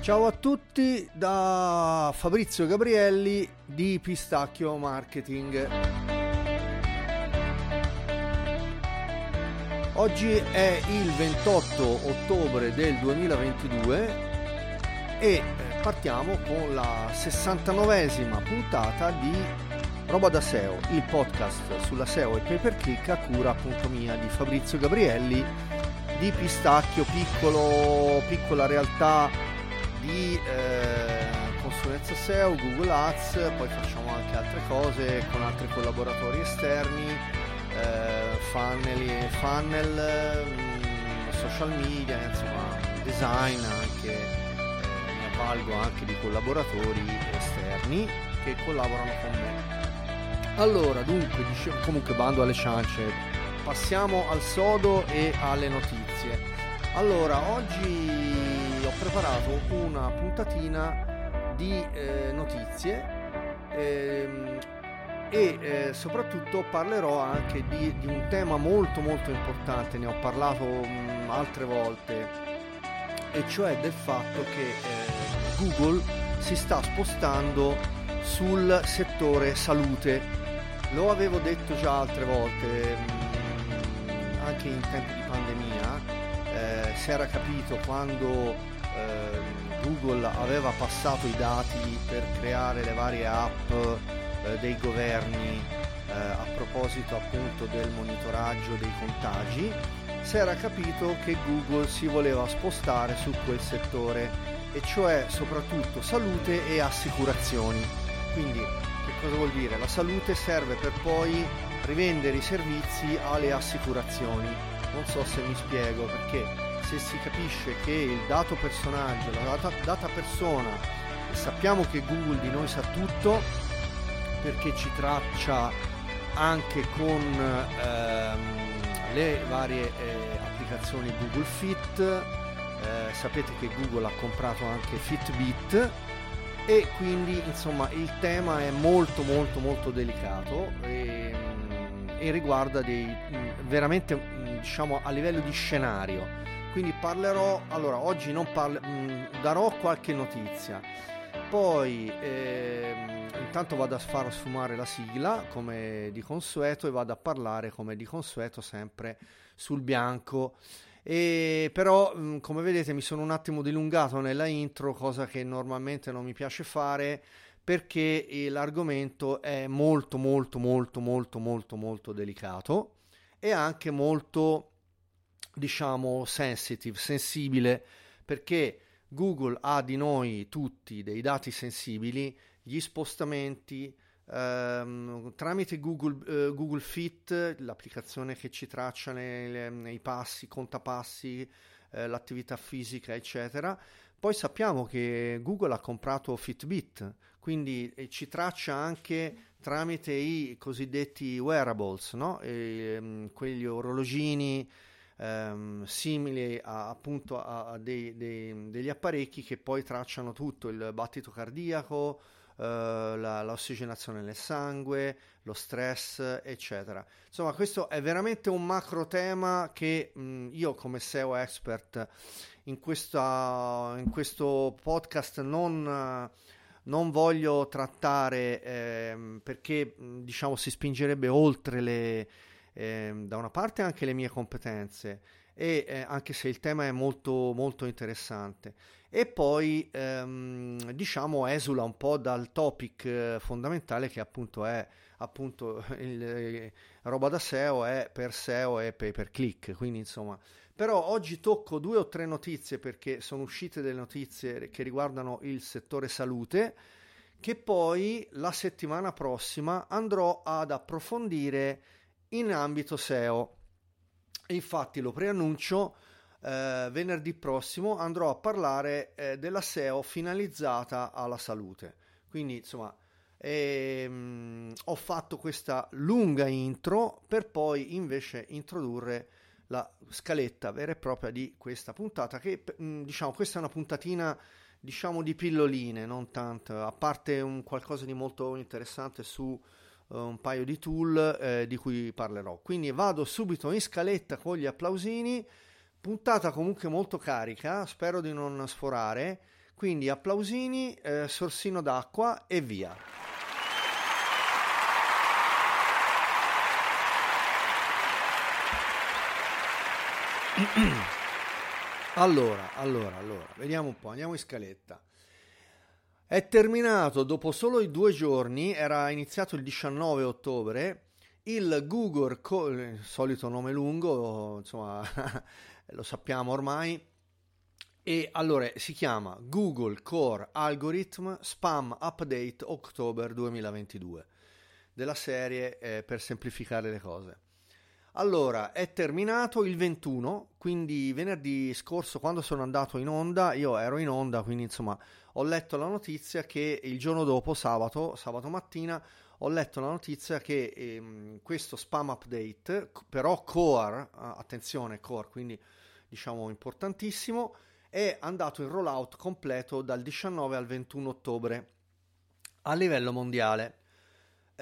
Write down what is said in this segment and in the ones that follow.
Ciao a tutti da Fabrizio Gabrielli di Pistacchio Marketing. Oggi è il 28 ottobre del 2022 e eh, partiamo con la 69esima puntata di Roba da SEO, il podcast sulla SEO e pay per click a cura appunto mia di Fabrizio Gabrielli di Pistacchio, piccolo, piccola realtà di eh, consulenza SEO, Google Ads, poi facciamo anche altre cose con altri collaboratori esterni, eh, funnel, funnel mh, social media, insomma design anche, eh, mi avvalgo anche di collaboratori esterni che collaborano con me. Allora, dunque, dicevo, comunque bando alle ciance, passiamo al sodo e alle notizie. Allora, oggi preparato una puntatina di eh, notizie ehm, e eh, soprattutto parlerò anche di, di, un tema molto molto importante, ne ho parlato mh, altre volte, e cioè del fatto che eh, Google si sta spostando sul settore salute. Lo avevo detto già altre volte, mm, anche in tempi di pandemia, eh, si era capito quando eh, Google aveva passato i dati per creare le varie app eh, dei governi eh, a proposito appunto del monitoraggio dei contagi, si era capito che Google si voleva spostare su quel settore e cioè soprattutto salute e assicurazioni. Quindi cosa vuol dire? La salute serve per poi rivendere i servizi alle assicurazioni. Non so se mi spiego perché se si capisce che il dato personaggio, la data, data persona, sappiamo che Google di noi sa tutto perché ci traccia anche con ehm, le varie eh, applicazioni Google Fit, eh, sapete che Google ha comprato anche Fitbit e quindi insomma il tema è molto molto molto delicato e, e riguarda dei veramente diciamo a livello di scenario quindi parlerò allora oggi non parlo darò qualche notizia. Poi eh, intanto vado a far sfumare la sigla come di consueto e vado a parlare come di consueto sempre sul bianco. E però, mm, come vedete, mi sono un attimo dilungato nella intro, cosa che normalmente non mi piace fare perché l'argomento è molto molto molto molto molto molto delicato e anche molto diciamo sensitive, sensibile perché Google ha di noi tutti dei dati sensibili, gli spostamenti, Um, tramite Google, uh, Google, Fit, l'applicazione che ci traccia nei, passi, contapassi, uh, l'attività fisica, eccetera. Poi sappiamo che Google ha comprato Fitbit, quindi eh, ci traccia anche tramite i cosiddetti wearables, no? e, um, quegli orologini um, simili a, appunto a, a dei, dei, degli apparecchi che poi tracciano tutto il battito cardiaco eh, la, l'ossigenazione nel sangue, lo stress, eccetera. Insomma, questo è veramente un macro tema che mh, io come SEO expert in, questa, in questo podcast non... non voglio trattare eh, perché diciamo si spingerebbe oltre le, eh, da una parte anche le mie competenze e eh, anche se il tema è molto molto interessante. E poi ehm, diciamo esula un po' dal topic eh, fondamentale che appunto è appunto il, eh, roba da SEO è per SEO e pay per click. Quindi insomma però oggi tocco due o tre notizie perché sono uscite delle notizie che riguardano il settore salute che poi la settimana prossima andrò ad approfondire in ambito SEO infatti lo preannuncio eh, venerdì prossimo andrò a parlare eh, della SEO finalizzata alla salute. Quindi, insomma, ehm, ho fatto questa lunga intro per poi invece introdurre la scaletta vera e propria di questa puntata che mm, diciamo questa è una puntatina diciamo di pilloline non tanto a parte un qualcosa di molto interessante su un paio di tool eh, di cui parlerò quindi vado subito in scaletta con gli applausini Puntata comunque molto carica, spero di non sforare, Quindi applausini, eh, sorsino d'acqua e via. Allora, allora, allora, vediamo un po', andiamo in scaletta. È terminato dopo solo i due giorni, era iniziato il 19 ottobre, il Google, il solito nome lungo, insomma, lo sappiamo ormai, e allora si chiama Google Core Algorithm Spam Update October 2022, della serie eh, per semplificare le cose. Allora, è terminato il 21, quindi venerdì scorso quando sono andato in onda, io ero in onda, quindi insomma ho letto la notizia che il giorno dopo, sabato, sabato mattina, ho letto la notizia che ehm, questo spam update, però core, attenzione core, quindi diciamo importantissimo, è andato in rollout completo dal 19 al 21 ottobre a livello mondiale.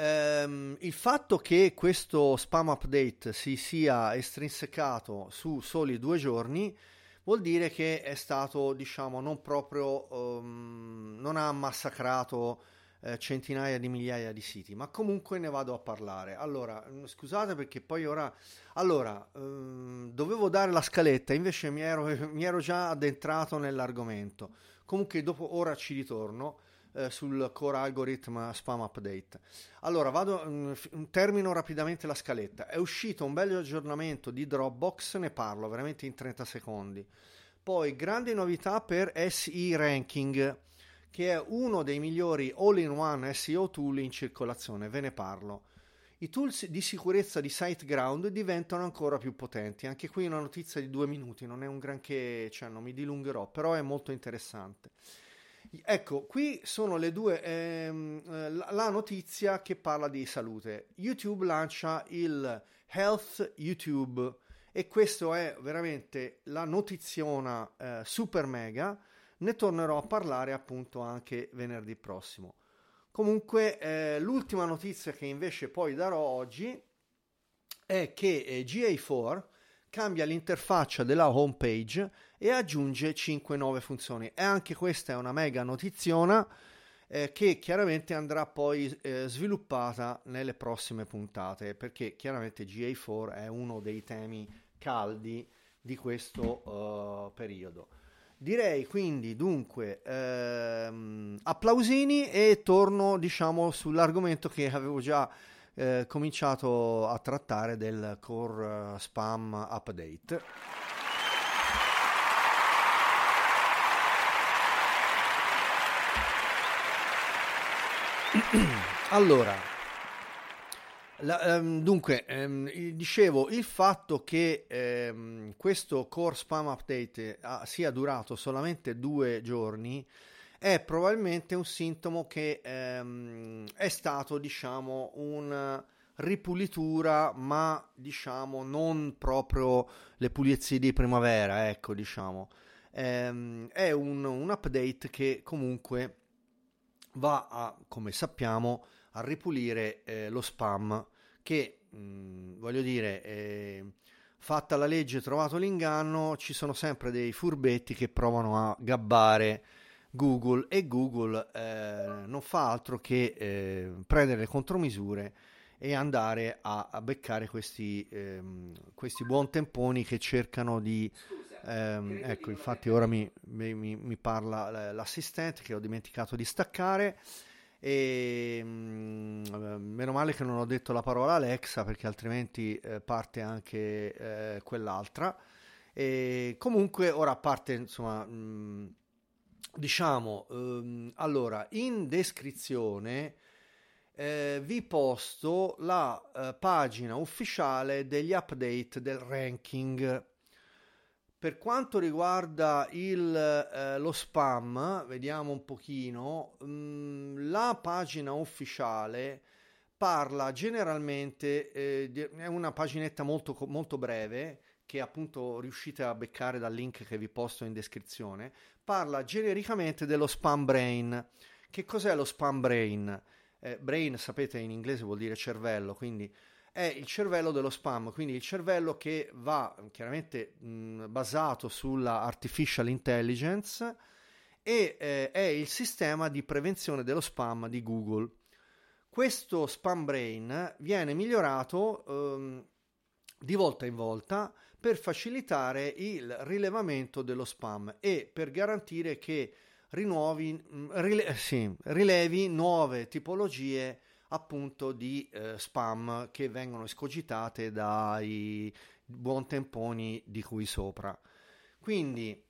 Ehm, il fatto che questo spam update si sia estrinsecato su soli due giorni vuol dire che è stato, diciamo, non proprio, um, non ha massacrato eh, centinaia di migliaia di siti, ma comunque ne vado a parlare. Allora, scusate perché poi ora, allora, um, dovevo dare la scaletta, invece mi ero, mi ero già addentrato nell'argomento. Comunque dopo ora ci ritorno eh, sul core algorithm spam update. Allora, vado, mh, mm, termino rapidamente la scaletta. È uscito un bel aggiornamento di Dropbox, ne parlo veramente in 30 secondi. Poi, grande novità per SE Ranking, che è uno dei migliori all-in-one SEO tool in circolazione, ve ne parlo. I tools di sicurezza di SiteGround diventano ancora più potenti. Anche qui una notizia di due minuti, non è un granché, cioè non mi dilungherò, però è molto interessante. Ecco, qui sono le due, ehm, eh, la notizia che parla di salute. YouTube lancia il Health YouTube e questo è veramente la notiziona eh, super mega. Ne tornerò a parlare appunto anche venerdì prossimo. Comunque, eh, l'ultima notizia che invece poi darò oggi è che eh, GA4 cambia l'interfaccia della home page e aggiunge 5 nuove funzioni. E anche questa è una mega notiziona eh, che chiaramente andrà poi eh, sviluppata nelle prossime puntate, perché chiaramente GA4 è uno dei temi caldi di questo uh, periodo. Direi quindi dunque ehm, applausini e torno diciamo sull'argomento che avevo già eh, cominciato a trattare del core uh, spam update. allora, la, um, dunque, um, dicevo, il fatto che um, questo core spam update uh, sia durato solamente due giorni è probabilmente un sintomo che ehm, è stato, diciamo, una ripulitura, ma diciamo non proprio le pulizie di primavera, ecco, diciamo. Ehm, è un, un update che comunque va a, come sappiamo, a ripulire eh, lo spam che, mh, mm, voglio dire, eh, fatta la legge, trovato l'inganno, ci sono sempre dei furbetti che provano a gabbare Google e Google eh, non fa altro che eh, prendere le contromisure e andare a, a beccare questi, ehm, questi buon temponi che cercano di... Ehm, ecco, infatti ora mi, mi, mi, parla l'assistente che ho dimenticato di staccare e mh, mm, meno male che non ho detto la parola Alexa perché altrimenti eh, parte anche eh, quell'altra. E comunque ora parte insomma mh, mm, diciamo, ehm, allora, in descrizione eh, vi posto la eh, pagina ufficiale degli update del ranking. Per quanto riguarda il, eh, lo spam, vediamo un pochino, mh, mm, la pagina ufficiale parla generalmente, eh, di, è una paginetta molto, molto breve, che appunto riuscite a beccare dal link che vi posto in descrizione, parla genericamente dello spam brain. Che cos'è lo spam brain? Eh, brain, sapete, in inglese vuol dire cervello, quindi è il cervello dello spam, quindi il cervello che va chiaramente mh, basato sulla artificial intelligence e eh, è il sistema di prevenzione dello spam di Google. Questo spam brain viene migliorato ehm, di volta in volta per facilitare il rilevamento dello spam e per garantire che rinuovi, mm, rile, sì, rilevi nuove tipologie appunto di eh, spam che vengono escogitate dai buon temponi di cui sopra. Quindi,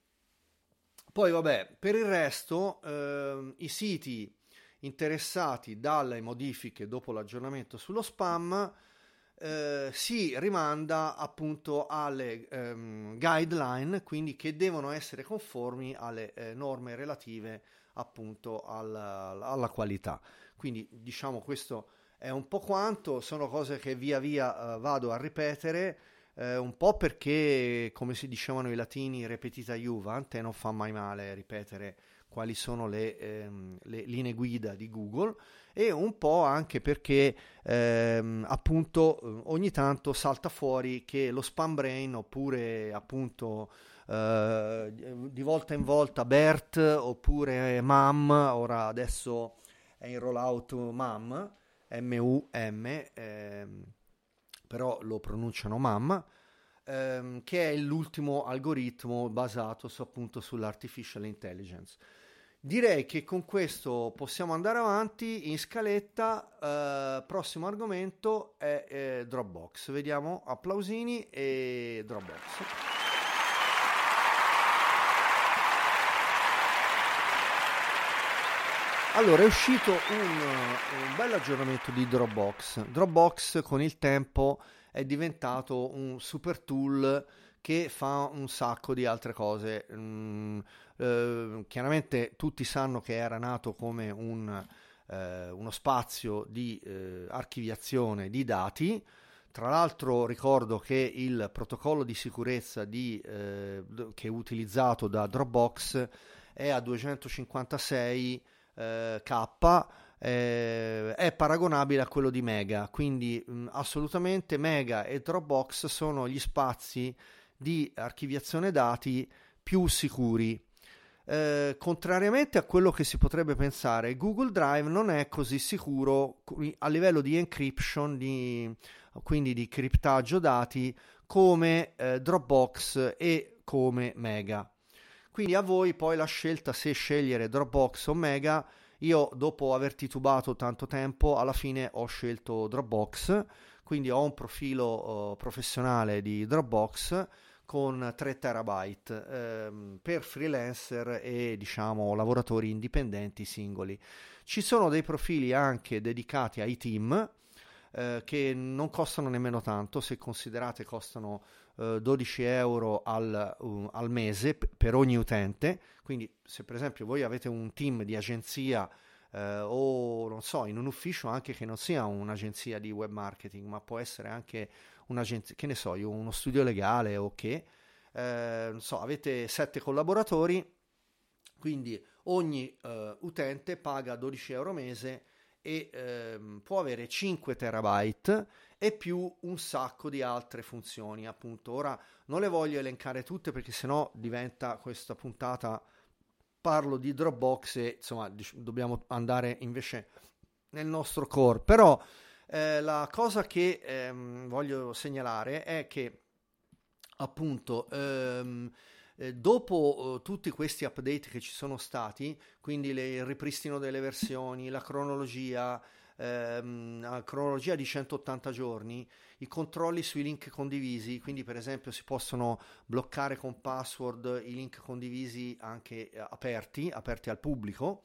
poi vabbè, per il resto eh, i siti interessati dalle modifiche dopo l'aggiornamento sullo spam eh, si rimanda appunto alle ehm, guideline, quindi che devono essere conformi alle eh, norme relative appunto alla, alla, qualità. Quindi diciamo questo è un po' quanto, sono cose che via via eh, vado a ripetere. Eh, un po' perché, come si dicevano i latini, repetita juvent, e non fa mai male ripetere quali sono le, ehm, le, linee guida di Google e un po' anche perché ehm, appunto ogni tanto salta fuori che lo spam brain oppure appunto eh, di volta in volta BERT oppure MAM, ora adesso è in rollout MAM, M-U-M, ehm, però lo pronunciano MAM, ehm, che è l'ultimo algoritmo basato su, appunto sull'artificial intelligence. Direi che con questo possiamo andare avanti in scaletta. Eh, prossimo argomento è eh, Dropbox. Vediamo applausini e Dropbox. Allora, è uscito un, un bel aggiornamento di Dropbox. Dropbox con il tempo è diventato un super tool che fa un sacco di altre cose. Mm, eh, chiaramente tutti sanno che era nato come un, eh, uno spazio di eh, archiviazione di dati. Tra l'altro ricordo che il protocollo di sicurezza di, eh, che è utilizzato da Dropbox è a 256 eh, K eh, è paragonabile a quello di Mega, quindi mh, assolutamente Mega e Dropbox sono gli spazi di archiviazione dati più sicuri. Eh, contrariamente a quello che si potrebbe pensare, Google Drive non è così sicuro a livello di encryption, di, quindi di criptaggio dati, come eh, Dropbox e come Mega. Quindi a voi poi la scelta se scegliere Dropbox o Mega. Io dopo aver titubato tanto tempo, alla fine ho scelto Dropbox, quindi ho un profilo uh, professionale di Dropbox con 3 terabyte ehm, per freelancer e diciamo lavoratori indipendenti singoli. Ci sono dei profili anche dedicati ai team eh, che non costano nemmeno tanto, se considerate costano eh, 12 euro al, uh, al mese p- per ogni utente, quindi se per esempio voi avete un team di agenzia eh, o non so, in un ufficio anche che non sia un'agenzia di web marketing, ma può essere anche un'agenzia, che ne so io, uno studio legale o che, eh, non so, avete sette collaboratori, quindi ogni eh, utente paga 12 euro mese e ehm, può avere 5 terabyte e più un sacco di altre funzioni appunto. Ora non le voglio elencare tutte perché sennò diventa questa puntata parlo di Dropbox e insomma dobbiamo andare invece nel nostro core. Però eh, la cosa che ehm, voglio segnalare è che appunto ehm, eh, dopo eh, tutti questi update che ci sono stati, quindi le, il ripristino delle versioni, la cronologia, ehm, la cronologia di 180 giorni, i controlli sui link condivisi, quindi per esempio si possono bloccare con password i link condivisi anche eh, aperti, aperti al pubblico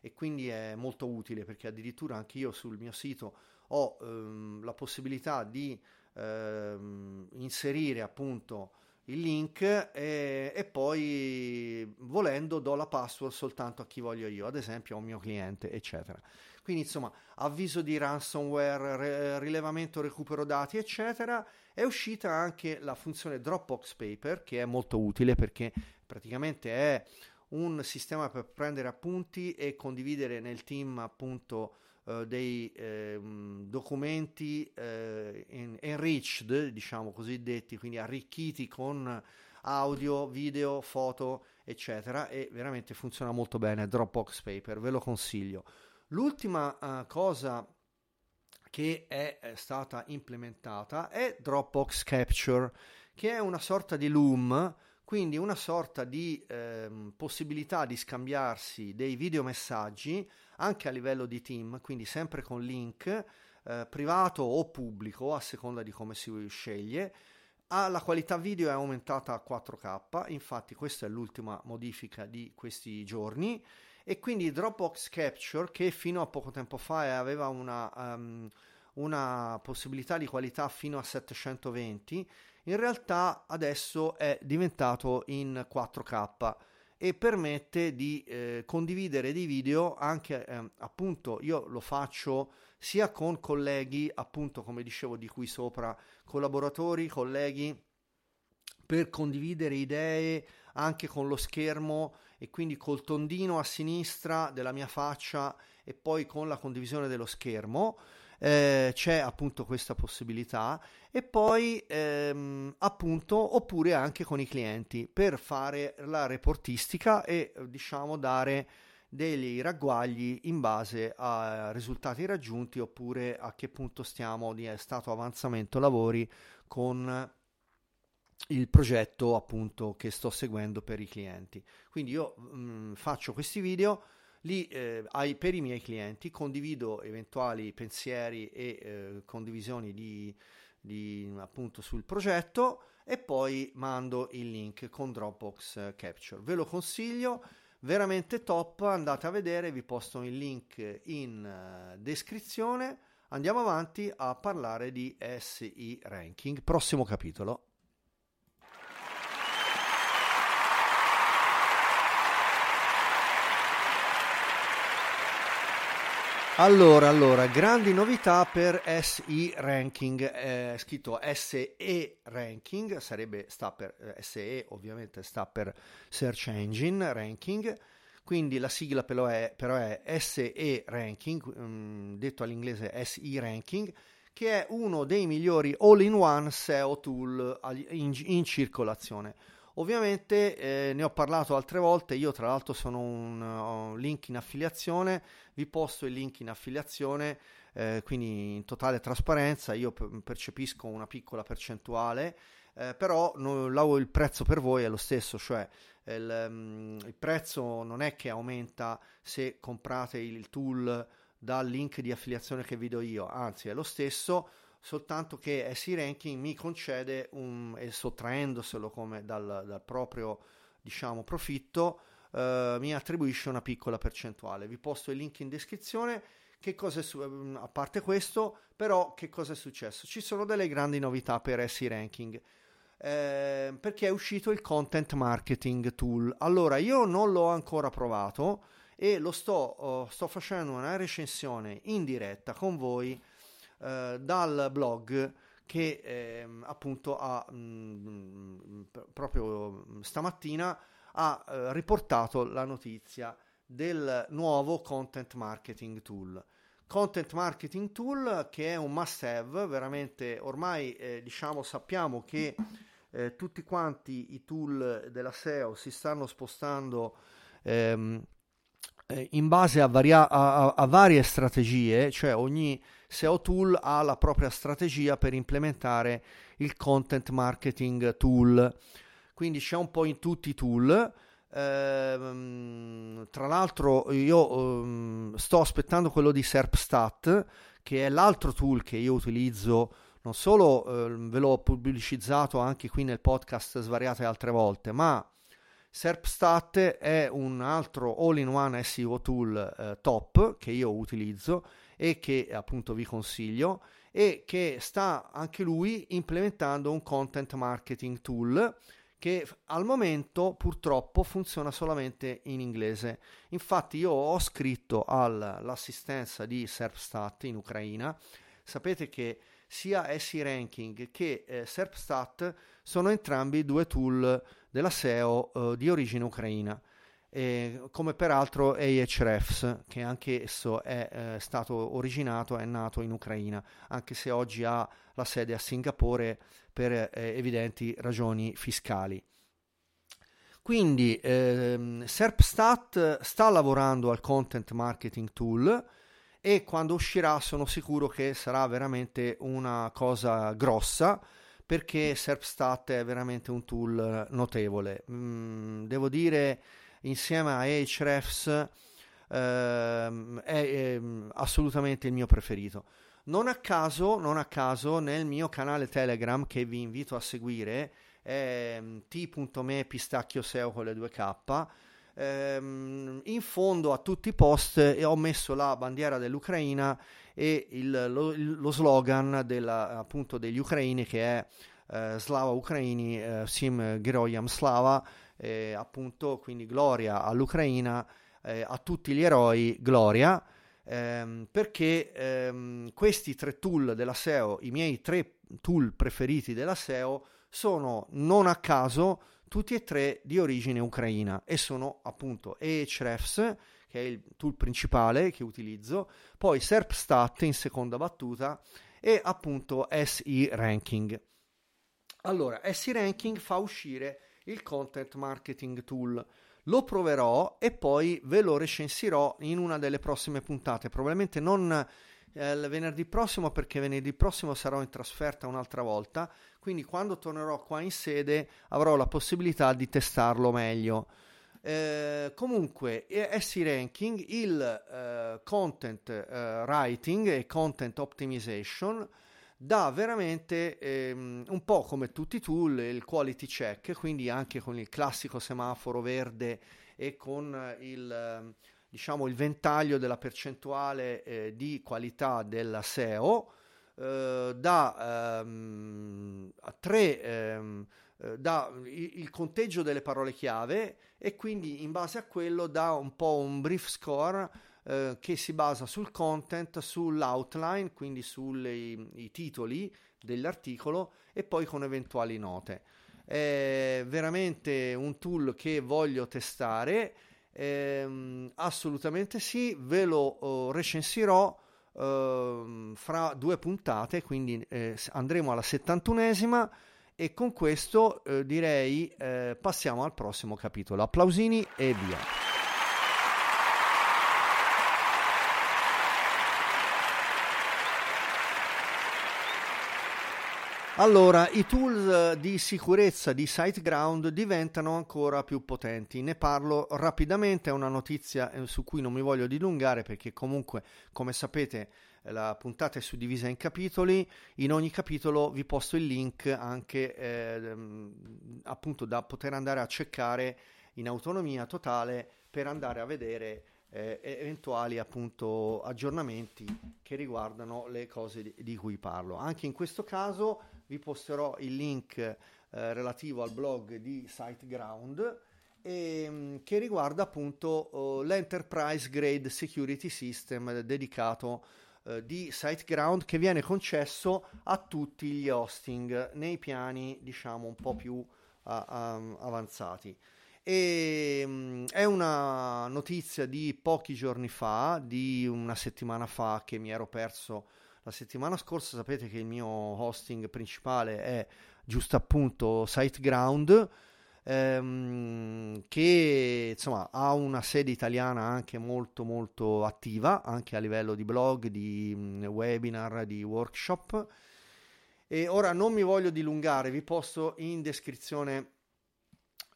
e quindi è molto utile perché addirittura anche io sul mio sito ho ehm, la possibilità di ehm, inserire appunto il link e, e, poi volendo do la password soltanto a chi voglio io, ad esempio a un mio cliente, eccetera. Quindi insomma, avviso di ransomware, re, rilevamento, recupero dati, eccetera. È uscita anche la funzione Dropbox Paper che è molto utile perché praticamente è un sistema per prendere appunti e condividere nel team appunto uh, dei eh, documenti eh, enriched, diciamo cosiddetti, quindi arricchiti con audio, video, foto, eccetera, e veramente funziona molto bene. Dropbox Paper, ve lo consiglio. L'ultima uh, cosa che è, è stata implementata è Dropbox Capture, che è una sorta di Loom quindi una sorta di ehm, possibilità di scambiarsi dei videomessaggi anche a livello di team, quindi sempre con link eh, privato o pubblico a seconda di come si sceglie. Ah, la qualità video è aumentata a 4K, infatti questa è l'ultima modifica di questi giorni e quindi Dropbox Capture che fino a poco tempo fa aveva una, um, una possibilità di qualità fino a 720 in realtà adesso è diventato in 4K e permette di eh, condividere dei video anche eh, appunto io lo faccio sia con colleghi appunto come dicevo di qui sopra collaboratori colleghi per condividere idee anche con lo schermo e quindi col tondino a sinistra della mia faccia e poi con la condivisione dello schermo eh, c'è appunto questa possibilità e poi ehm, appunto oppure anche con i clienti per fare la reportistica e diciamo dare degli ragguagli in base a risultati raggiunti oppure a che punto stiamo di stato avanzamento lavori con il progetto appunto che sto seguendo per i clienti. Quindi io mh, mm, faccio questi video Lì eh, ai, per i miei clienti condivido eventuali pensieri e eh, condivisioni di, di, appunto sul progetto e poi mando il link con Dropbox Capture. Ve lo consiglio, veramente top, andate a vedere, vi posto il link in uh, descrizione. Andiamo avanti a parlare di SI ranking, prossimo capitolo. Allora, allora, grandi novità per SE Ranking, è scritto SE Ranking, sarebbe, sta per, eh, SE ovviamente sta per Search Engine Ranking, quindi la sigla però è, però è SE Ranking, um, detto all'inglese SE Ranking, che è uno dei migliori all-in-one SEO tool in, in circolazione. Ovviamente eh, ne ho parlato altre volte, io tra l'altro sono un, un link in affiliazione, vi posto il link in affiliazione, eh, quindi in totale trasparenza, io percepisco una piccola percentuale, eh, però no, il prezzo per voi è lo stesso, cioè il, um, il prezzo non è che aumenta se comprate il tool dal link di affiliazione che vi do io, anzi è lo stesso soltanto che SI Ranking mi concede, un, e sottraendoselo come dal, dal proprio diciamo, profitto, eh, mi attribuisce una piccola percentuale. Vi posto il link in descrizione. Che cosa è su- mm, a parte questo, però, che cosa è successo? Ci sono delle grandi novità per SI Ranking. Eh, perché è uscito il Content Marketing Tool. Allora, io non l'ho ancora provato e lo sto, oh, sto facendo una recensione in diretta con voi eh, dal blog che eh, appunto ha mh, mm, proprio stamattina ha eh, riportato la notizia del nuovo content marketing tool. Content marketing tool che è un must have, veramente ormai eh, diciamo sappiamo che eh, tutti quanti i tool della SEO si stanno spostando ehm, eh, in base a, varia- a, a, varie strategie, cioè ogni SEO tool ha la propria strategia per implementare il content marketing tool. Quindi c'è un po' in tutti i tool. Eh, tra l'altro io eh, sto aspettando quello di SERPstat, che è l'altro tool che io utilizzo non solo eh, ve l'ho pubblicizzato anche qui nel podcast svariate altre volte, ma SERPstat è un altro all-in-one SEO tool eh, top che io utilizzo e che appunto vi consiglio e che sta anche lui implementando un content marketing tool che al momento purtroppo funziona solamente in inglese. Infatti io ho scritto all'assistenza di SERPstat in Ucraina. Sapete che sia SE Ranking che eh, SERPstat sono entrambi due tool della SEO eh, di origine ucraina, e, come peraltro Ahrefs, che anche esso è eh, stato originato, è nato in Ucraina, anche se oggi ha la sede a Singapore per eh, evidenti ragioni fiscali. Quindi ehm, SERPstat sta lavorando al content marketing tool e quando uscirà sono sicuro che sarà veramente una cosa grossa perché SERPstat è veramente un tool notevole. Mm, devo dire, insieme a Ahrefs ehm, è, è assolutamente il mio preferito. Non a caso, non a caso nel mio canale Telegram che vi invito a seguire è mm, t.me pistacchio SEO con le 2K ehm, in fondo a tutti i post ho messo la bandiera dell'Ucraina e il, lo, lo, slogan della, appunto degli ucraini che è eh, Slava Ucraini, eh, Sim Geroyam Slava, eh, appunto quindi gloria all'Ucraina, eh, a tutti gli eroi, gloria. Ehm, perché ehm, questi tre tool della SEO, i miei tre tool preferiti della SEO, sono non a caso tutti e tre di origine ucraina e sono appunto Ahrefs, che è il tool principale che utilizzo, poi SERPstat in seconda battuta e appunto SE Ranking. Allora, SE Ranking fa uscire il Content Marketing Tool lo proverò e poi ve lo recensirò in una delle prossime puntate, probabilmente non eh, venerdì prossimo perché venerdì prossimo sarò in trasferta un'altra volta, quindi quando tornerò qua in sede avrò la possibilità di testarlo meglio. Eh, comunque, SE Ranking, il eh, content eh, writing e content optimization dà veramente ehm, un po' come tutti i tool il quality check, quindi anche con il classico semaforo verde e con il, diciamo, il ventaglio della percentuale eh, di qualità della SEO, eh, da ehm, tre ehm, eh, dà il, conteggio delle parole chiave e quindi in base a quello dà un po' un brief score eh, che si basa sul content, sull'outline, quindi sui titoli dell'articolo e poi con eventuali note. È veramente un tool che voglio testare, ehm, assolutamente sì, ve lo oh, recensirò Uh, fra due puntate, quindi eh, andremo alla 71esima e con questo eh, direi eh, passiamo al prossimo capitolo. Applausini e via. Allora, i tool di sicurezza di SiteGround diventano ancora più potenti. Ne parlo rapidamente, è una notizia eh, su cui non mi voglio dilungare perché comunque, come sapete, la puntata è suddivisa in capitoli. In ogni capitolo vi posto il link anche eh, appunto da poter andare a cercare in autonomia totale per andare a vedere eh, eventuali appunto aggiornamenti che riguardano le cose di, di cui parlo. Anche in questo caso vi posterò il link eh, relativo al blog di SiteGround e, mm, che riguarda appunto uh, l'Enterprise Grade Security System dedicato uh, di SiteGround che viene concesso a tutti gli hosting nei piani diciamo un po' più uh, um, avanzati. E, um, è una notizia di pochi giorni fa, di una settimana fa che mi ero perso la settimana scorsa sapete che il mio hosting principale è giusto appunto SiteGround ehm, che insomma ha una sede italiana anche molto molto attiva anche a livello di blog, di mm, webinar, di workshop e ora non mi voglio dilungare, vi posto in descrizione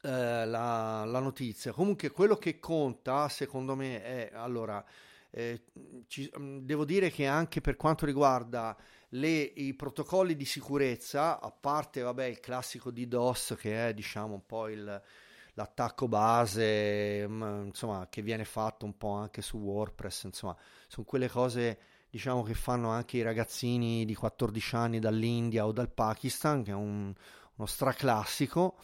eh, la, la notizia. Comunque quello che conta secondo me è allora eh, ci, mm, devo dire che anche per quanto riguarda le, i protocolli di sicurezza, a parte vabbè, il classico DDoS che è diciamo un po' il, l'attacco base, mm, insomma, che viene fatto un po' anche su WordPress, insomma, sono quelle cose diciamo che fanno anche i ragazzini di 14 anni dall'India o dal Pakistan, che è un, uno straclassico.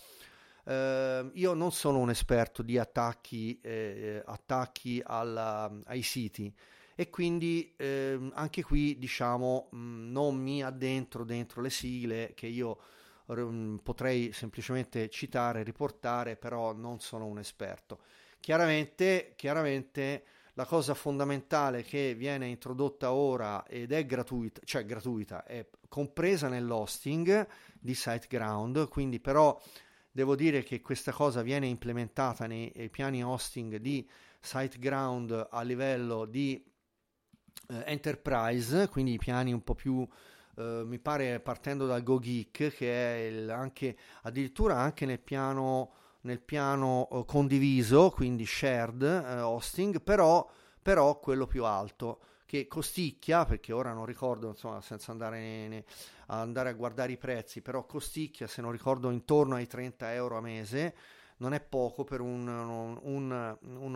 Uh, io non sono un esperto di attacchi, eh, attacchi alla, ai siti e quindi eh, anche qui diciamo mm, non mi addentro dentro le sigle che io mm, potrei semplicemente citare, riportare, però non sono un esperto. Chiaramente, chiaramente la cosa fondamentale che viene introdotta ora ed è gratuita, cioè gratuita, è compresa nell'hosting di SiteGround, quindi però devo dire che questa cosa viene implementata nei, nei piani hosting di SiteGround a livello di eh, enterprise, quindi piani un po' più Uh, mi pare partendo dal GoGeek che è il, anche addirittura anche nel piano, nel piano uh, condiviso quindi shared uh, hosting però, però quello più alto che costicchia perché ora non ricordo insomma senza andare, ne, andare a guardare i prezzi però costicchia se non ricordo intorno ai 30 euro a mese non è poco per un, un, un,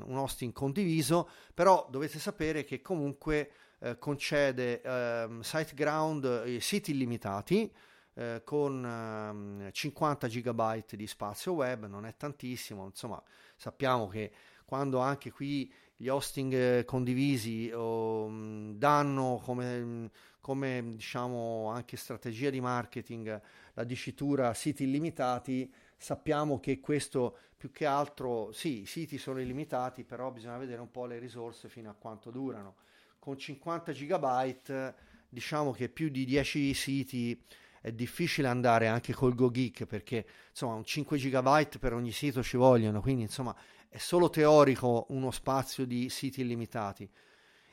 un hosting condiviso però dovete sapere che comunque eh, concede eh, SiteGround i siti illimitati eh, con eh, 50 GB di spazio web, non è tantissimo, insomma sappiamo che quando anche qui gli hosting eh, condivisi oh, danno come, come diciamo anche strategia di marketing la dicitura siti illimitati, sappiamo che questo più che altro, sì, i siti sono illimitati, però bisogna vedere un po' le risorse fino a quanto durano. Con 50 GB diciamo che più di 10 siti è difficile andare anche col GoGeek perché insomma un 5 GB per ogni sito ci vogliono, quindi insomma è solo teorico uno spazio di siti illimitati.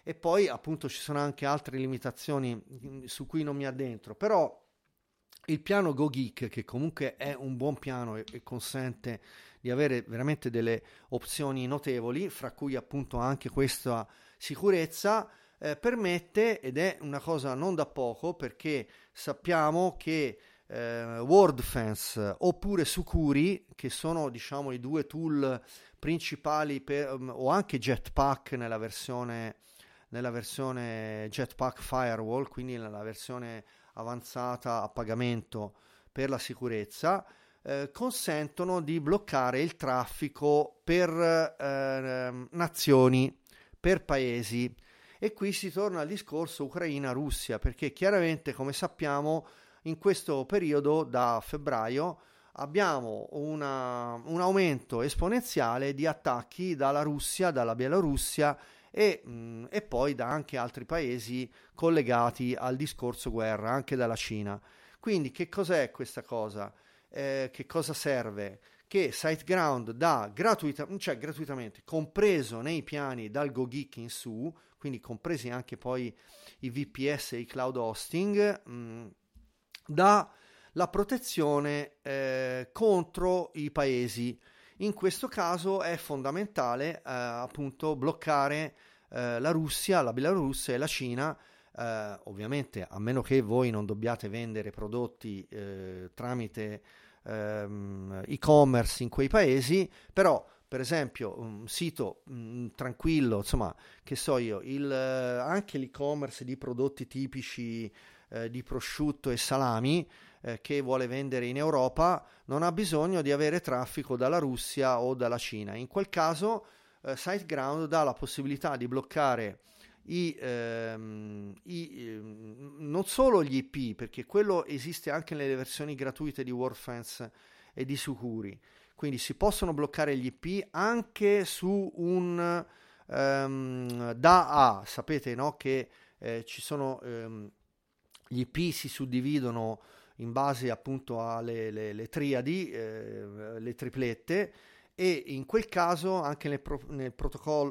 E poi appunto ci sono anche altre limitazioni mm, su cui non mi addentro, però il piano GoGeek che comunque è un buon piano e, e consente di avere veramente delle opzioni notevoli, fra cui appunto anche questa sicurezza, eh, permette, ed è una cosa non da poco, perché sappiamo che eh, WordFence oppure Sucuri, che sono diciamo i due tool principali, per, um, o anche Jetpack nella versione, nella versione Jetpack Firewall, quindi nella versione avanzata a pagamento per la sicurezza, eh, consentono di bloccare il traffico per eh, nazioni, per paesi. E qui si torna al discorso Ucraina-Russia, perché chiaramente, come sappiamo, in questo periodo, da febbraio, abbiamo una, un aumento esponenziale di attacchi dalla Russia, dalla Bielorussia e, mh, mm, e, poi da anche altri paesi collegati al discorso guerra, anche dalla Cina. Quindi che cos'è questa cosa? Eh, che cosa serve? Che SiteGround dà gratuita- cioè gratuitamente, compreso nei piani dal GoGeek in su, quindi compresi anche poi i VPS e i cloud hosting, mh, mm, dà la protezione eh, contro i paesi. In questo caso è fondamentale eh, appunto bloccare eh, la Russia, la Bielorussia e la Cina. Eh, ovviamente, a meno che voi non dobbiate vendere prodotti eh, tramite ehm, e-commerce in quei paesi, però per esempio un sito mh, mm, tranquillo, insomma, che so io, il, eh, anche l'e-commerce di prodotti tipici eh, di prosciutto e salami eh, che vuole vendere in Europa non ha bisogno di avere traffico dalla Russia o dalla Cina. In quel caso eh, SiteGround dà la possibilità di bloccare i, ehm, i, ehm, non solo gli IP, perché quello esiste anche nelle versioni gratuite di WordFence e di Sucuri, quindi si possono bloccare gli IP anche su un um, da A, sapete no? che eh, ci sono um, gli IP si suddividono in base appunto alle le, le triadi, eh, le triplette e in quel caso anche nel, pro, nel,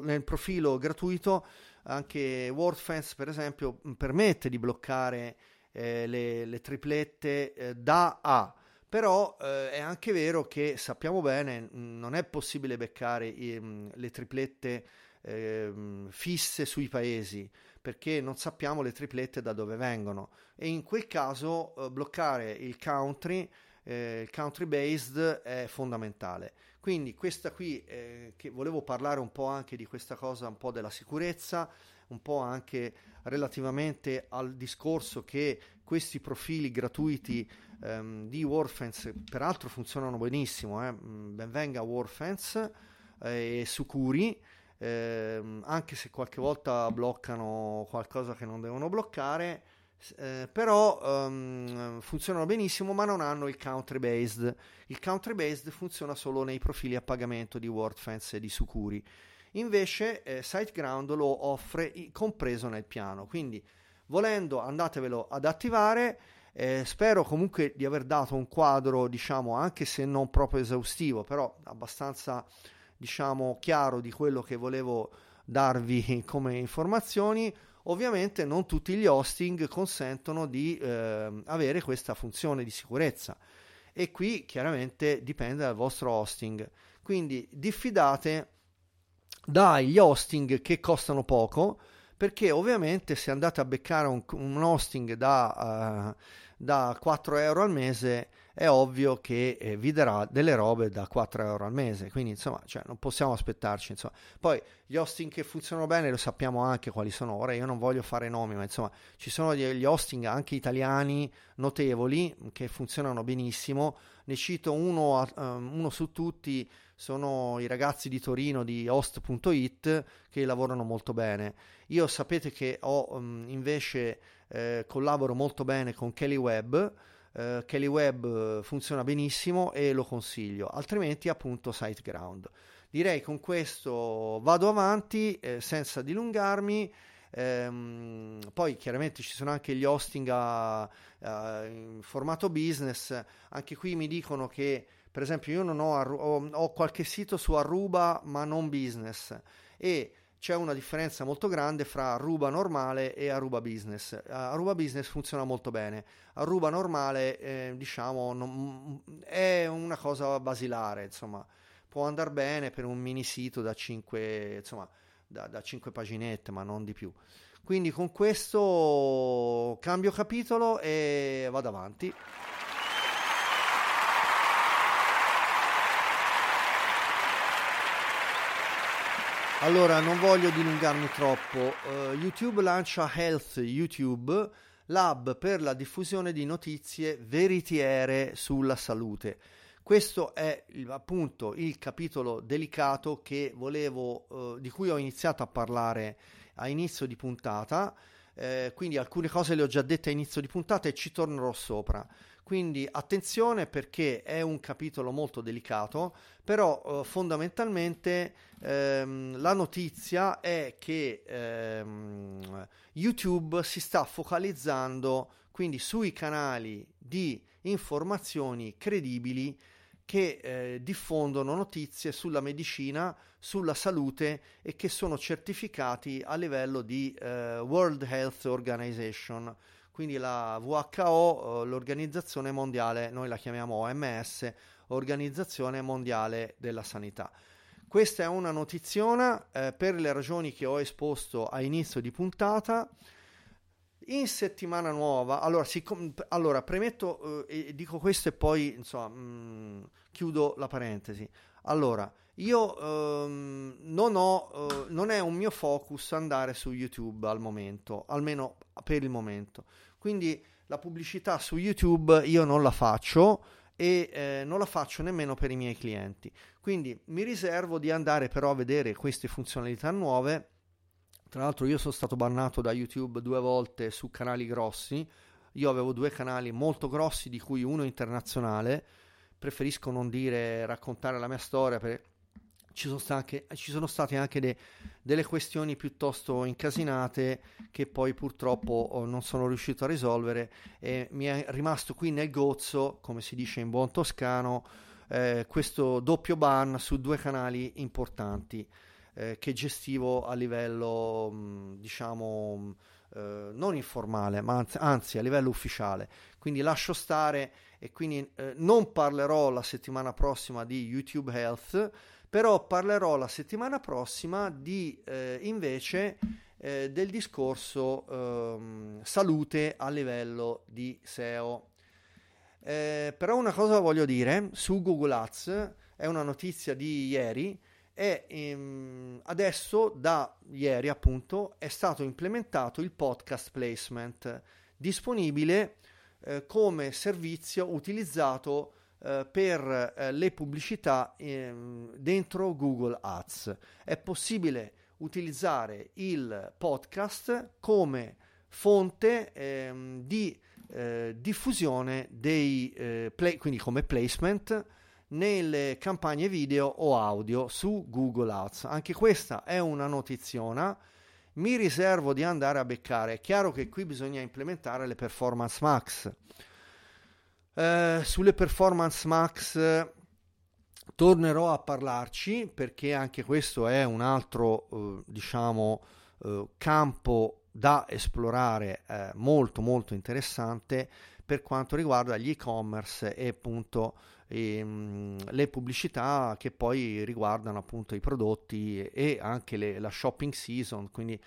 nel profilo gratuito anche WordFence per esempio permette di bloccare eh, le, le, triplette eh, da A. Però eh, è anche vero che sappiamo bene, non è possibile beccare i, le triplette eh, fisse sui paesi perché non sappiamo le triplette da dove vengono e in quel caso eh, bloccare il country, eh, il country based è fondamentale. Quindi questa qui, eh, che volevo parlare un po' anche di questa cosa, un po' della sicurezza, un po' anche relativamente al discorso che questi profili gratuiti um, di WordFence peraltro funzionano benissimo, eh? Mm, benvenga WordFence eh, e Sucuri, eh, anche se qualche volta bloccano qualcosa che non devono bloccare, eh, però um, funzionano benissimo ma non hanno il country based. Il country based funziona solo nei profili a pagamento di WordFence e di Sucuri. Invece eh, SiteGround lo offre compreso nel piano, quindi volendo andatevelo ad attivare Eh, spero comunque di aver dato un quadro, diciamo, anche se non proprio esaustivo, però abbastanza, diciamo, chiaro di quello che volevo darvi come informazioni. Ovviamente non tutti gli hosting consentono di eh, avere questa funzione di sicurezza e qui chiaramente dipende dal vostro hosting. Quindi diffidate dagli hosting che costano poco perché ovviamente se andate a beccare un, un hosting da, uh, da 4 euro al mese è ovvio che eh, vi darà delle robe da 4 euro al mese, quindi insomma cioè, non possiamo aspettarci. Insomma. Poi gli hosting che funzionano bene lo sappiamo anche quali sono, ora io non voglio fare nomi, ma insomma ci sono degli hosting anche italiani notevoli che funzionano benissimo, ne cito uno, um, uno su tutti, sono i ragazzi di Torino di host.it che lavorano molto bene. Io sapete che ho um, invece eh, collaboro molto bene con Kelly Webb eh, Kelly Web eh, funziona benissimo e lo consiglio, altrimenti appunto SiteGround. Direi con questo vado avanti eh, senza dilungarmi. Ehm, poi chiaramente ci sono anche gli hosting a, a, in formato business, anche qui mi dicono che per esempio io non ho, ho, ho qualche sito su Aruba ma non business e c'è una differenza molto grande fra Aruba normale e Aruba Business. Aruba Business funziona molto bene, Aruba normale, eh, diciamo, non, è una cosa basilare, insomma, può andare bene per un mini sito da 5, insomma, da, da 5 paginette, ma non di più. Quindi con questo cambio capitolo e vado avanti. Allora, non voglio dilungarmi troppo. Uh, YouTube lancia Health YouTube, l'hub per la diffusione di notizie veritiere sulla salute. Questo è appunto il capitolo delicato volevo, uh, di cui ho iniziato a parlare a inizio di puntata. Eh, quindi alcune cose le ho già dette a inizio di puntata e ci tornerò sopra. Quindi attenzione perché è un capitolo molto delicato, però eh, fondamentalmente ehm, la notizia è che ehm, YouTube si sta focalizzando quindi sui canali di informazioni credibili che eh, diffondono notizie sulla medicina, sulla salute e che sono certificati a livello di eh, World Health Organization quindi la WHO, eh, l'Organizzazione Mondiale, noi la chiamiamo OMS, Organizzazione Mondiale della Sanità. Questa è una notiziona eh, per le ragioni che ho esposto a inizio di puntata. In settimana nuova, allora, siccome, allora premetto eh, e dico questo e poi insomma, mh, mm, chiudo la parentesi. Allora, io ehm, non ho, eh, non è un mio focus andare su YouTube al momento, almeno per il momento. Quindi la pubblicità su YouTube io non la faccio e eh, non la faccio nemmeno per i miei clienti. Quindi mi riservo di andare però a vedere queste funzionalità nuove. Tra l'altro io sono stato bannato da YouTube due volte su canali grossi. Io avevo due canali molto grossi di cui uno internazionale. Preferisco non dire raccontare la mia storia perché ci sono, anche, ci sono state anche de, delle questioni piuttosto incasinate che poi purtroppo oh, non sono riuscito a risolvere e mi è rimasto qui nel gozzo, come si dice in buon toscano, eh, questo doppio ban su due canali importanti eh, che gestivo a livello, mh, diciamo, eh, non informale, ma anzi, anzi, a livello ufficiale. Quindi lascio stare e quindi eh, non parlerò la settimana prossima di YouTube Health però parlerò la settimana prossima di eh, invece eh, del discorso ehm, salute a livello di SEO. Eh, però una cosa voglio dire su Google Ads, è una notizia di ieri, e ehm, adesso da ieri appunto è stato implementato il podcast placement disponibile eh, come servizio utilizzato eh, per eh, le pubblicità ehm, dentro Google Ads. È possibile utilizzare il podcast come fonte ehm, di eh, diffusione dei eh, play, quindi come placement nelle campagne video o audio su Google Ads. Anche questa è una notiziona. Mi riservo di andare a beccare. È chiaro che qui bisogna implementare le performance max Eh, sulle performance max tornerò a parlarci perché anche questo è un altro eh, diciamo eh, campo da esplorare eh, molto molto interessante per quanto riguarda gli e-commerce e appunto ehm, le pubblicità che poi riguardano appunto i prodotti e anche le, la shopping season, quindi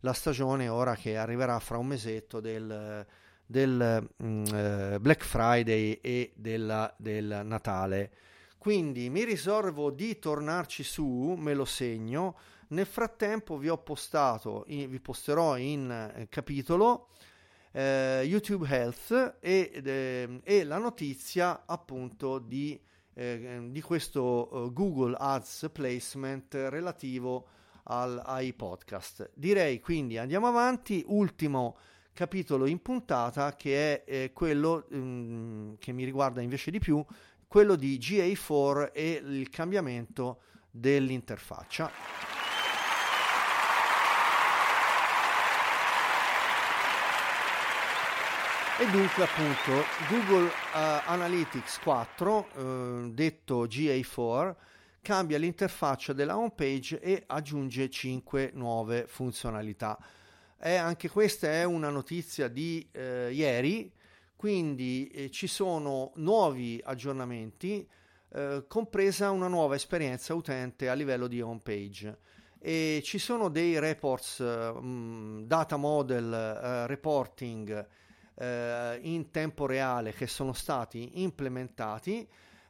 la stagione ora che arriverà fra un mesetto del, del mm, eh, Black Friday e della, del Natale. Quindi mi riservo di tornarci su, me lo segno. Nel frattempo vi ho postato, vi posterò in eh, capitolo eh, YouTube Health e, eh, e, la notizia appunto di, eh, di questo uh, Google Ads placement relativo al, ai podcast. Direi quindi andiamo avanti, ultimo capitolo in puntata che è eh, quello um, che mi riguarda invece di più, quello di GA4 e il cambiamento dell'interfaccia. E dunque appunto Google uh, Analytics 4, uh, detto GA4, cambia l'interfaccia della home page e aggiunge 5 nuove funzionalità. E anche questa è una notizia di uh, ieri, quindi eh, ci sono nuovi aggiornamenti, eh, compresa una nuova esperienza utente a livello di home page. E ci sono dei reports, um, data model reporting, eh, in tempo reale che sono stati implementati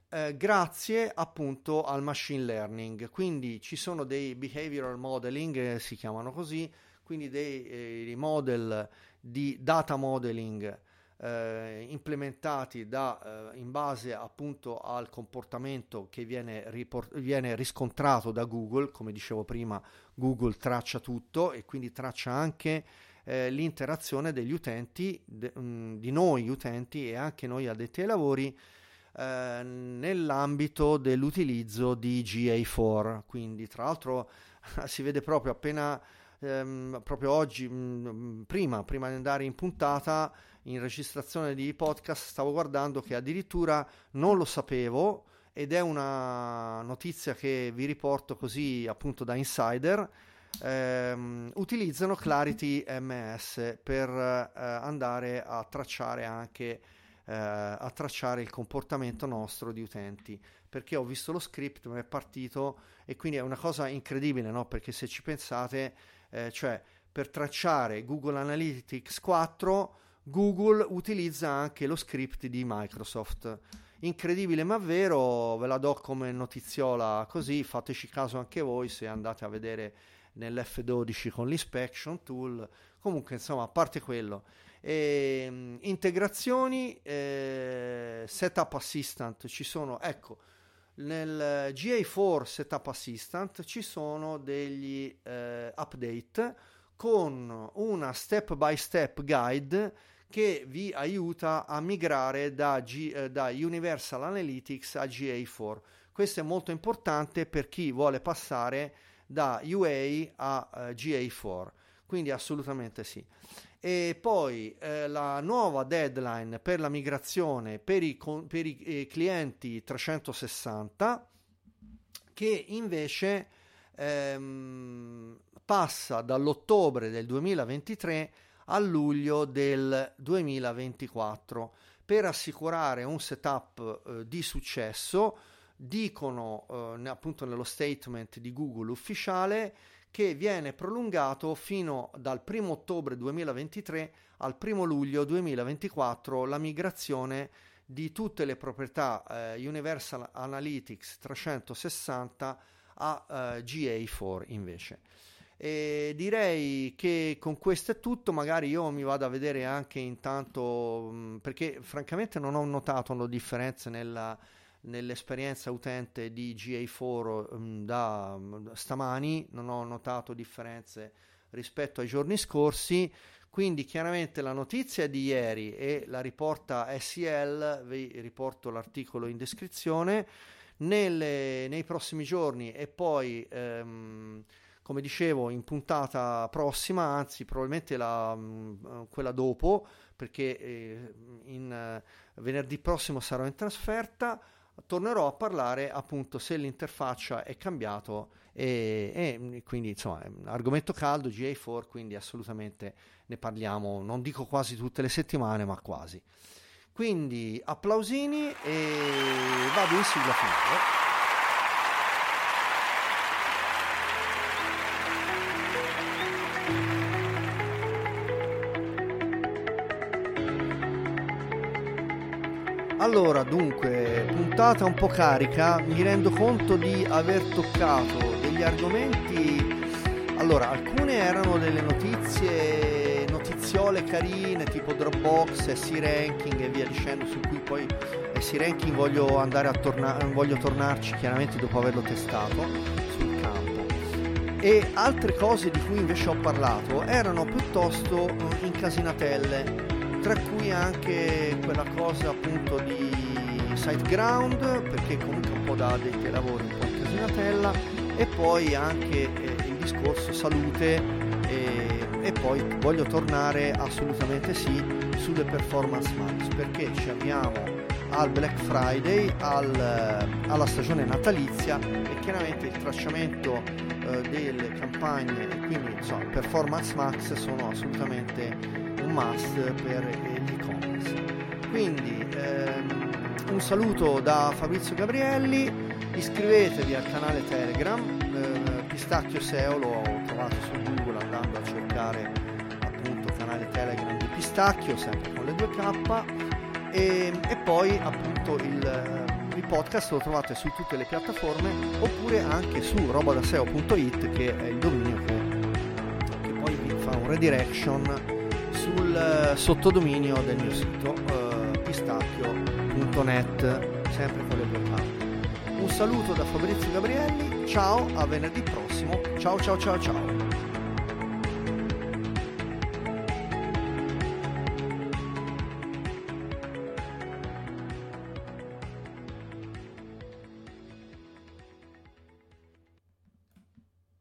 eh, grazie appunto al machine learning. Quindi ci sono dei behavioral modeling, eh, si chiamano così, quindi dei eh, model di data modeling eh, implementati da, eh, in base appunto al comportamento che viene, riport- viene riscontrato da Google, come dicevo prima, Google traccia tutto e quindi traccia anche eh, l'interazione degli utenti, mm, di noi utenti e anche noi addetti ai lavori eh, nell'ambito dell'utilizzo di GA4. Quindi, tra l'altro, si vede proprio appena. Ehm, proprio oggi, mh, mm, prima, prima di andare in puntata, in registrazione di podcast, stavo guardando che addirittura non lo sapevo ed è una notizia che vi riporto così appunto da insider ehm, utilizzano Clarity MS per eh, andare a tracciare anche eh, a tracciare il comportamento nostro di utenti perché ho visto lo script ma è partito e quindi è una cosa incredibile no? perché se ci pensate eh, cioè per tracciare Google Analytics 4 Google utilizza anche lo script di Microsoft incredibile ma vero ve la do come notiziola così fateci caso anche voi se andate a vedere nell'F12 con l'inspection tool. Comunque, insomma, a parte quello, e, ehm, integrazioni, eh, setup assistant ci sono, ecco, nel GA4 Setup Assistant ci sono degli eh, update con una step by step guide che vi aiuta a migrare da, G, eh, da Universal Analytics a GA4. Questo è molto importante per chi vuole passare da UA a eh, GA4, quindi assolutamente sì. E poi eh, la nuova deadline per la migrazione per i, con, per i eh, clienti 360 che invece ehm, passa dall'ottobre del 2023 a luglio del 2024 per assicurare un setup eh, di successo dicono eh, appunto nello statement di Google ufficiale che viene prolungato fino dal 1 ottobre 2023 al 1 luglio 2024 la migrazione di tutte le proprietà eh, Universal Analytics 360 a eh, GA4 invece. E direi che con questo è tutto, magari io mi vado a vedere anche intanto mm, perché francamente non ho notato differenze nella nell'esperienza utente di GA4 um, da um, stamani non ho notato differenze rispetto ai giorni scorsi. Quindi chiaramente la notizia di ieri e la riporta SEL vi riporto l'articolo in descrizione Nelle, nei prossimi giorni e poi ehm, come dicevo, in puntata prossima, anzi probabilmente la, mh, quella dopo, perché eh, in, eh, venerdì prossimo sarò in trasferta, tornerò a parlare appunto se l'interfaccia è cambiato e, e quindi insomma argomento caldo GA4 quindi assolutamente ne parliamo non dico quasi tutte le settimane ma quasi. Quindi applausini e vado in sigla finale Allora, dunque, puntata un po' carica, mi rendo conto di aver toccato degli argomenti. Allora, alcune erano delle notizie, notiziole carine, tipo Dropbox, SC Ranking e via dicendo, su cui poi SC Ranking voglio andare a tornare, voglio tornarci chiaramente dopo averlo testato sul campo. E altre cose di cui invece ho parlato erano piuttosto incasinatelle tra cui anche quella cosa appunto di SiteGround, perché comunque un po' da ai lavori, un po' in casinatella, e poi anche eh, il discorso salute e, e, poi voglio tornare assolutamente sì sulle performance max, perché ci avviamo al Black Friday, al, alla stagione natalizia e chiaramente il tracciamento eh, delle campagne e quindi insomma, performance max sono assolutamente un must per l'e-commerce. Quindi ehm, un saluto da Fabrizio Gabrielli, iscrivetevi al canale Telegram, eh, Pistacchio SEO lo trovate su Google andando a cercare appunto canale Telegram di Pistacchio, sempre con le 2K e, e poi appunto il il podcast lo trovate su tutte le piattaforme oppure anche su robadaseo.it che è il dominio che, che poi vi fa un redirection sottodominio del mio sito eh, pistacchio.net, sempre con le due carte. Un saluto da Fabrizio Gabrielli, ciao, a venerdì prossimo, ciao ciao ciao ciao.